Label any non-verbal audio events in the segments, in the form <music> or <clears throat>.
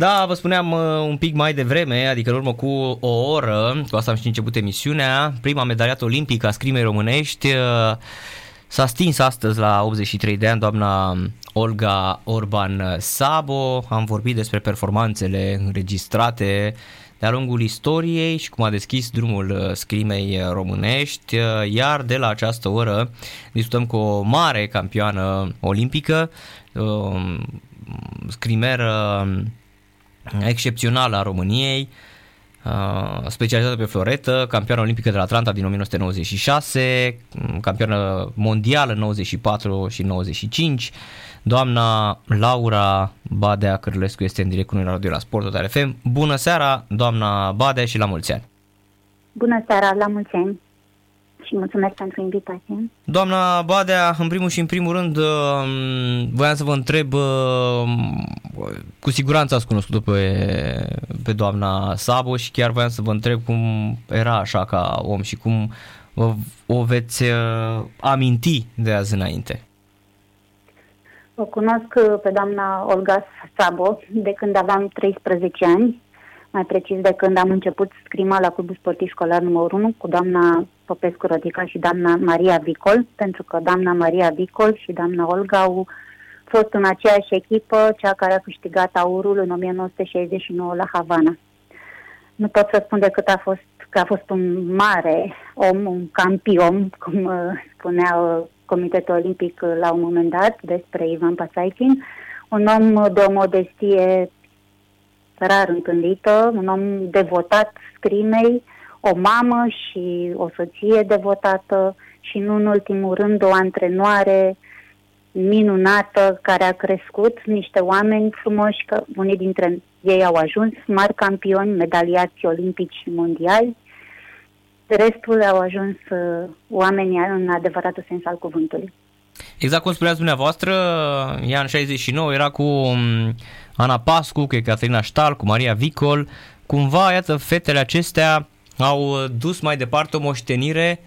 Da, vă spuneam uh, un pic mai devreme, adică în urmă cu o oră, cu asta am și început emisiunea, prima medaliată olimpică a scrimei românești uh, s-a stins astăzi la 83 de ani, doamna Olga Orban Sabo. Am vorbit despre performanțele înregistrate de-a lungul istoriei și cum a deschis drumul uh, scrimei românești, iar de la această oră discutăm cu o mare campioană olimpică, scrimeră excepțională a României, uh, specializată pe floretă, campioană olimpică de la Atlanta din 1996, campioană mondială în 94 și 95. Doamna Laura Badea Cârlescu este în direct cu noi la Radio la Sport Total FM. Bună seara, doamna Badea și la mulți ani! Bună seara, la mulți ani! Și mulțumesc pentru invitație. Doamna Badea, în primul și în primul rând, uh, voiam să vă întreb, uh, cu siguranță ați cunoscut pe, pe doamna Sabo și chiar voiam să vă întreb cum era așa ca om și cum o veți uh, aminti de azi înainte. O cunosc pe doamna Olga Sabo de când aveam 13 ani, mai precis de când am început scrima la Clubul Sportiv Școlar numărul 1 cu doamna Popescu Rodica și doamna Maria Vicol, pentru că doamna Maria Vicol și doamna Olga au fost în aceeași echipă, cea care a câștigat aurul în 1969 la Havana. Nu pot să spun decât a fost, că a fost un mare om, un campion, cum uh, spunea uh, Comitetul Olimpic uh, la un moment dat despre Ivan Pasaikin, un om de o modestie rar întâlnită, un om devotat scrimei, o mamă și o soție devotată și nu în ultimul rând o antrenoare minunată care a crescut niște oameni frumoși, că unii dintre ei au ajuns mari campioni, medaliați olimpici și mondiali. Restul au ajuns uh, oameni în adevăratul sens al cuvântului. Exact cum spuneați dumneavoastră, ea în 69 era cu um, Ana Pascu, cu Caterina Ștal, cu Maria Vicol. Cumva, iată, fetele acestea au dus mai departe o moștenire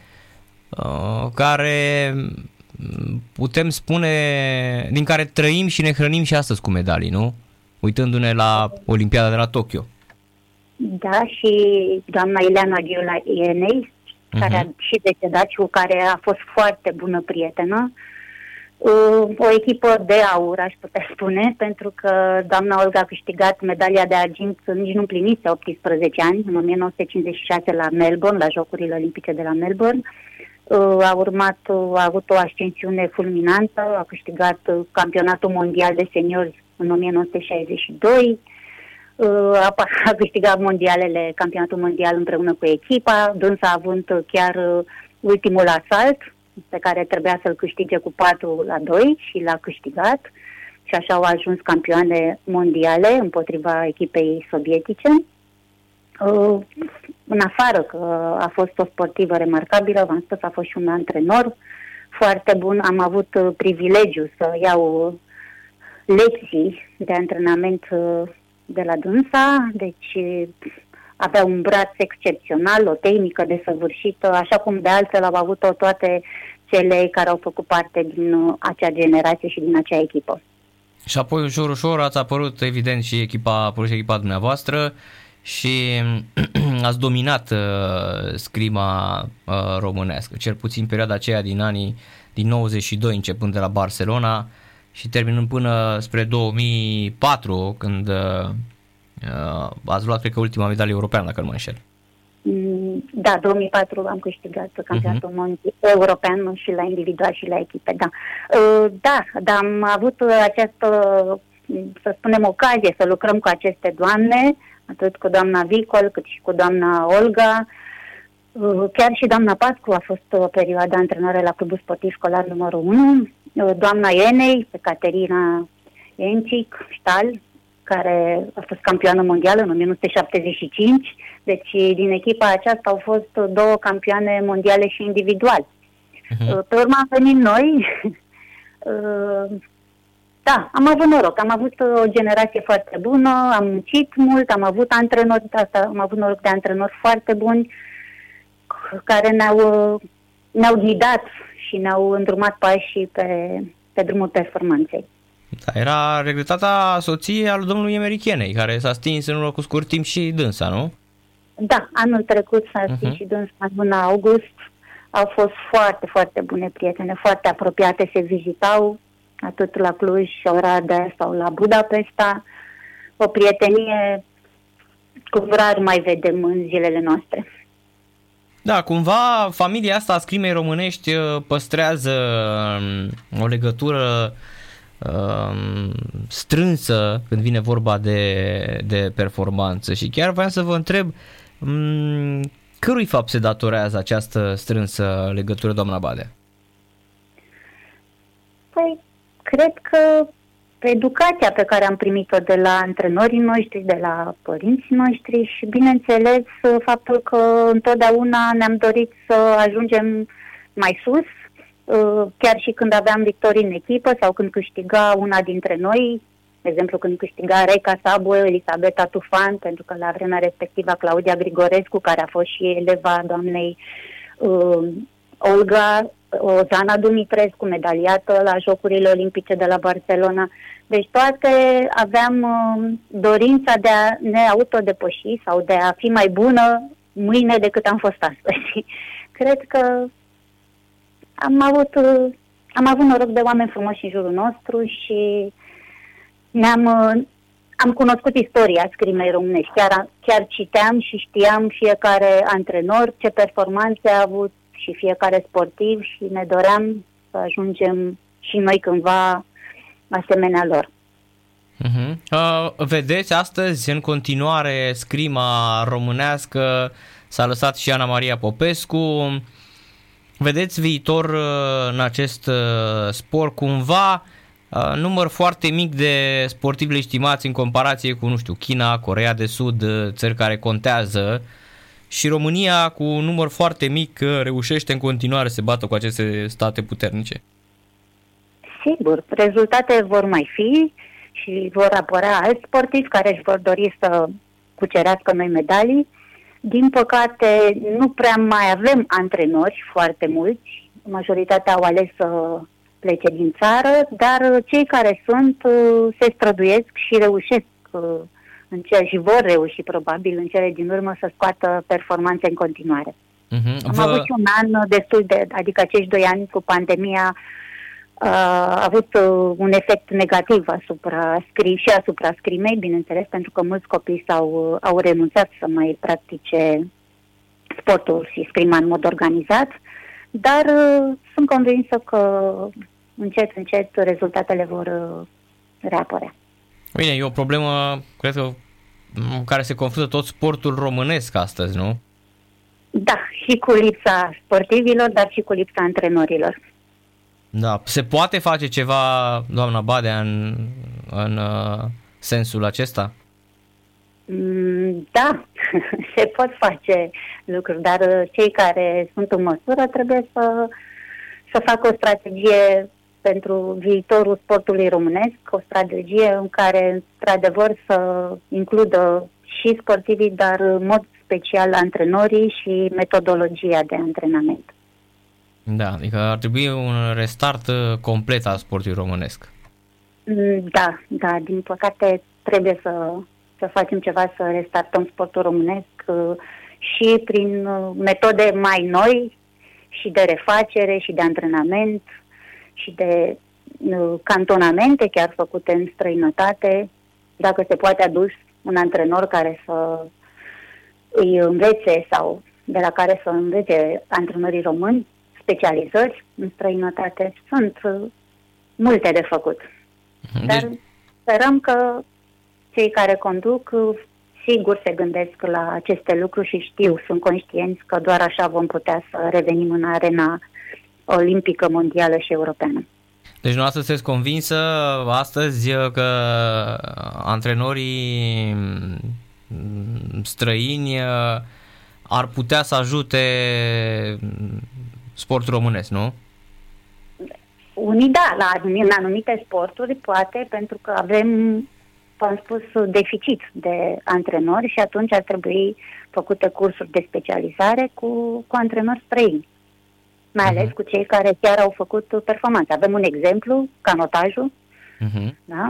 uh, care mm, putem spune, din care trăim și ne hrănim și astăzi cu medalii, nu? Uitându-ne la Olimpiada de la Tokyo. Da, și doamna Ileana Ghiula Ienei, care uh-huh. a și decedat și cu care a fost foarte bună prietenă. Uh, o echipă de aur, aș putea spune, pentru că doamna Olga a câștigat medalia de argint nici nu împlinise 18 ani, în 1956 la Melbourne, la Jocurile Olimpice de la Melbourne. A urmat, a avut o ascensiune fulminantă, a câștigat campionatul mondial de seniori în 1962, <laughs> a câștigat mondialele, campionatul mondial împreună cu echipa, dânsa având chiar ultimul asalt, pe care trebuia să-l câștige cu 4 la 2 și l-a câștigat și așa au ajuns campioane mondiale împotriva echipei sovietice. Uh, în afară că a fost o sportivă remarcabilă, v-am spus, a fost și un antrenor foarte bun. Am avut uh, privilegiu să iau lecții de antrenament uh, de la dânsa, deci avea un braț excepțional, o tehnică desăvârșită, așa cum de altfel au avut-o toate cele care au făcut parte din uh, acea generație și din acea echipă. Și apoi ușor, ușor ați apărut evident și echipa, apărut și echipa dumneavoastră și <clears throat> ați dominat uh, scrima uh, românească, cel puțin perioada aceea din anii din 92 începând de la Barcelona și terminând până spre 2004 când uh, Uh, ați luat, cred că, ultima medalie europeană, dacă nu mă înșel. Mm, da, 2004 am câștigat campionatul uh-huh. mondial european și la individual și la echipe, da. Uh, da, dar am avut această, să spunem, ocazie să lucrăm cu aceste doamne, atât cu doamna Vicol cât și cu doamna Olga. Uh, chiar și doamna Pascu a fost o perioadă antrenare la Clubul Sportiv Școlar numărul 1. Doamna Enei, pe Caterina Encic, Ștal, care a fost campioană mondială în 1975. Deci din echipa aceasta au fost două campioane mondiale și individual. Uh-huh. Pe urmă am venit noi. <laughs> Uh, da, am avut noroc. Am avut o generație foarte bună, am muncit mult, am avut antrenori, asta, am avut noroc de antrenori foarte buni care ne-au, ne-au ghidat și ne-au îndrumat pașii pe, pe drumul performanței. Da, era regretata soție al domnului Emerichienei, care s-a stins în urmă cu scurt timp și dânsa, nu? Da, anul trecut s-a stins uh-huh. și dânsa în luna august. Au fost foarte, foarte bune prietene, foarte apropiate, se vizitau atât la Cluj, Oradea sau la Budapesta. O prietenie cum rar mai vedem în zilele noastre. Da, cumva familia asta a scrimei românești uh, păstrează um, o legătură um, strânsă când vine vorba de, de performanță și chiar vreau să vă întreb um, cărui fapt se datorează această strânsă legătură, doamna Badea? Păi, cred că educația pe care am primit-o de la antrenorii noștri, de la părinții noștri și, bineînțeles, faptul că întotdeauna ne-am dorit să ajungem mai sus, uh, chiar și când aveam victorii în echipă sau când câștiga una dintre noi, de exemplu când câștiga Reca Sabu, Elisabeta Tufan, pentru că la vremea respectivă Claudia Grigorescu, care a fost și eleva doamnei uh, Olga, Ozana Dumitrescu, medaliată la Jocurile Olimpice de la Barcelona. Deci toate aveam uh, dorința de a ne autodepăși sau de a fi mai bună mâine decât am fost astăzi. <laughs> Cred că am avut, uh, am avut noroc de oameni frumoși în jurul nostru și ne-am, uh, am cunoscut istoria scrimei românești. Chiar, chiar citeam și știam fiecare antrenor ce performanțe a avut și fiecare sportiv și ne doream să ajungem și noi cândva asemenea lor. Uh-huh. Uh, vedeți astăzi în continuare scrima românească, s-a lăsat și Ana Maria Popescu. Vedeți viitor uh, în acest uh, sport cumva uh, număr foarte mic de sportivi legitimați în comparație cu, nu știu, China, Corea de Sud, țări care contează și România cu un număr foarte mic reușește în continuare să se bată cu aceste state puternice. Sigur, rezultate vor mai fi și vor apărea alți sportivi care își vor dori să cucerească noi medalii. Din păcate, nu prea mai avem antrenori foarte mulți. Majoritatea au ales să plece din țară, dar cei care sunt se străduiesc și reușesc în ce, și vor reuși probabil în cele din urmă să scoată performanțe în continuare. Uh-huh. Am Vă... avut și un an destul de, adică acești doi ani cu pandemia, a avut uh, un efect negativ asupra scri și asupra scrimei, bineînțeles, pentru că mulți copii s-au, uh, au renunțat să mai practice sportul și scrima în mod organizat, dar uh, sunt convinsă că încet, încet rezultatele vor reapărea. Bine, e o problemă, cred că, în care se confruntă tot sportul românesc astăzi, nu? Da, și cu lipsa sportivilor, dar și cu lipsa antrenorilor. Da, se poate face ceva, doamna Badea, în, în uh, sensul acesta? Mm, da, <laughs> se pot face lucruri, dar uh, cei care sunt în măsură trebuie să, să facă o strategie pentru viitorul sportului românesc, o strategie în care, într-adevăr, să includă și sportivii, dar în mod special antrenorii și metodologia de antrenament. Da, adică ar trebui un restart uh, complet al sportului românesc. Mm, da, da, din păcate trebuie să, să facem ceva să restartăm sportul românesc uh, și prin uh, metode mai noi și de refacere și de antrenament și de cantonamente chiar făcute în străinătate, dacă se poate adus un antrenor care să îi învețe sau de la care să învețe antrenorii români specializări în străinătate. Sunt uh, multe de făcut. Deci... Dar sperăm că cei care conduc uh, sigur se gândesc la aceste lucruri și știu, sunt conștienți că doar așa vom putea să revenim în arena olimpică, mondială și europeană. Deci nu sunteți convinsă astăzi că antrenorii mm, străini uh, ar putea să ajute sportul românesc, nu? Unii da, la în anumite sporturi poate, pentru că avem, am spus, deficit de antrenori și atunci ar trebui făcute cursuri de specializare cu, cu antrenori străini. Mai ales uh-huh. cu cei care chiar au făcut performanță. Avem un exemplu, canotajul, Uh-huh. Da?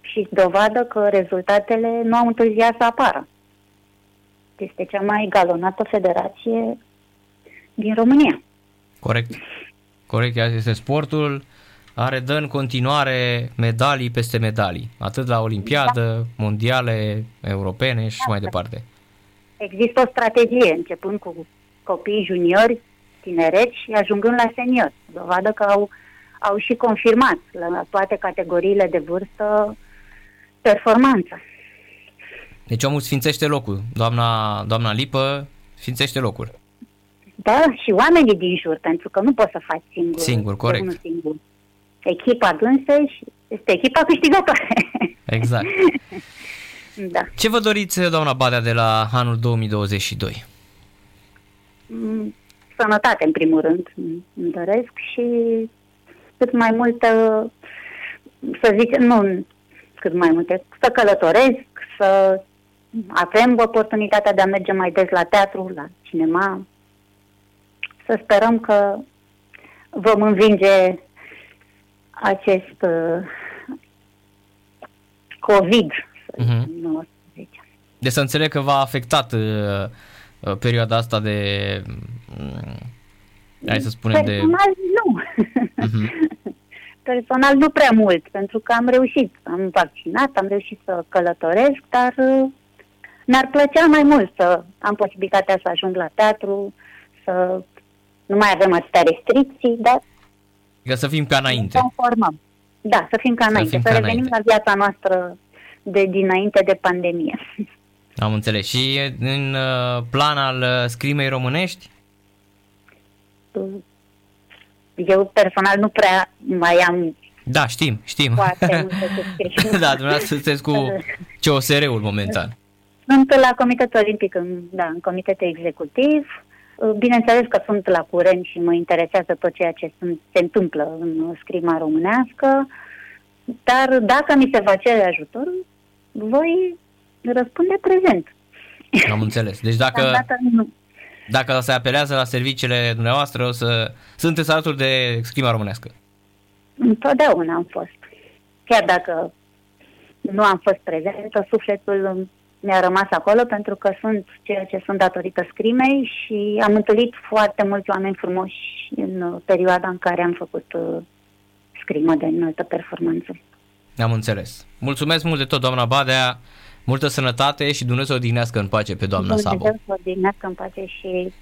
Și dovadă că rezultatele nu au întârziat să apară. Este cea mai galonată federație din România. Corect. Corect, este sportul are dă în continuare medalii peste medalii, atât la Olimpiadă, da. mondiale, europene și da. mai departe. Există o strategie, începând cu copii juniori, tinereți și ajungând la seniori. Dovadă că au, au și confirmat la toate categoriile de vârstă performanța. Deci omul sfințește locul. Doamna, doamna Lipă sfințește locul. Da, și oamenii din jur, pentru că nu poți să faci singur. Singur, corect. Singur. Echipa și este echipa câștigătoare. Exact. <laughs> da. Ce vă doriți, doamna Badea, de la anul 2022? Mm, sănătate, în primul rând, îmi doresc și cât mai multă, să zic, nu cât mai multe, să călătoresc, să avem oportunitatea de a merge mai des la teatru, la cinema, să sperăm că vom învinge acest uh, COVID, uh-huh. Deci să înțeleg că v-a afectat uh, uh, perioada asta de, uh, hai să spunem, Personal, de... nu. Uh-huh. <laughs> Personal nu prea mult, pentru că am reușit, am vaccinat, am reușit să călătoresc, dar uh, mi-ar plăcea mai mult să am posibilitatea să ajung la teatru, să nu mai avem atâtea restricții, dar... Ca să fim ca înainte. Conformăm. Da, să fim ca să înainte, fim să ca revenim înainte. la viața noastră de dinainte de pandemie. Am înțeles. Și în uh, plan al uh, scrimei românești? Eu personal nu prea mai am da, știm, știm. <laughs> da, dumneavoastră sunteți cu COSR-ul momentan. Sunt la Comitetul Olimpic, în, da, în comitet executiv. Bineînțeles că sunt la curent și mă interesează tot ceea ce sunt, se întâmplă în scrima românească, dar dacă mi se va cere ajutor, voi răspunde prezent. Am înțeles. Deci <laughs> dacă, dacă se apelează la serviciile dumneavoastră, o să sunteți alături de scrima românească. Întotdeauna am fost. Chiar dacă nu am fost prezentă, sufletul mi-a rămas acolo pentru că sunt ceea ce sunt datorită scrimei și am întâlnit foarte mulți oameni frumoși în perioada în care am făcut uh, scrimă de înaltă performanță. Am înțeles. Mulțumesc mult de tot, doamna Badea. Multă sănătate și Dumnezeu să odihnească în pace pe doamna Dumnezeu Sabo. Dumnezeu să odihnească în pace și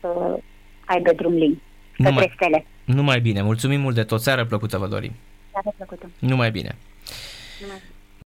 să aibă drum lin. Numai, stele. numai bine. Mulțumim mult de tot. Seară plăcută vă dorim. Seară plăcută. Numai bine. Numai bine.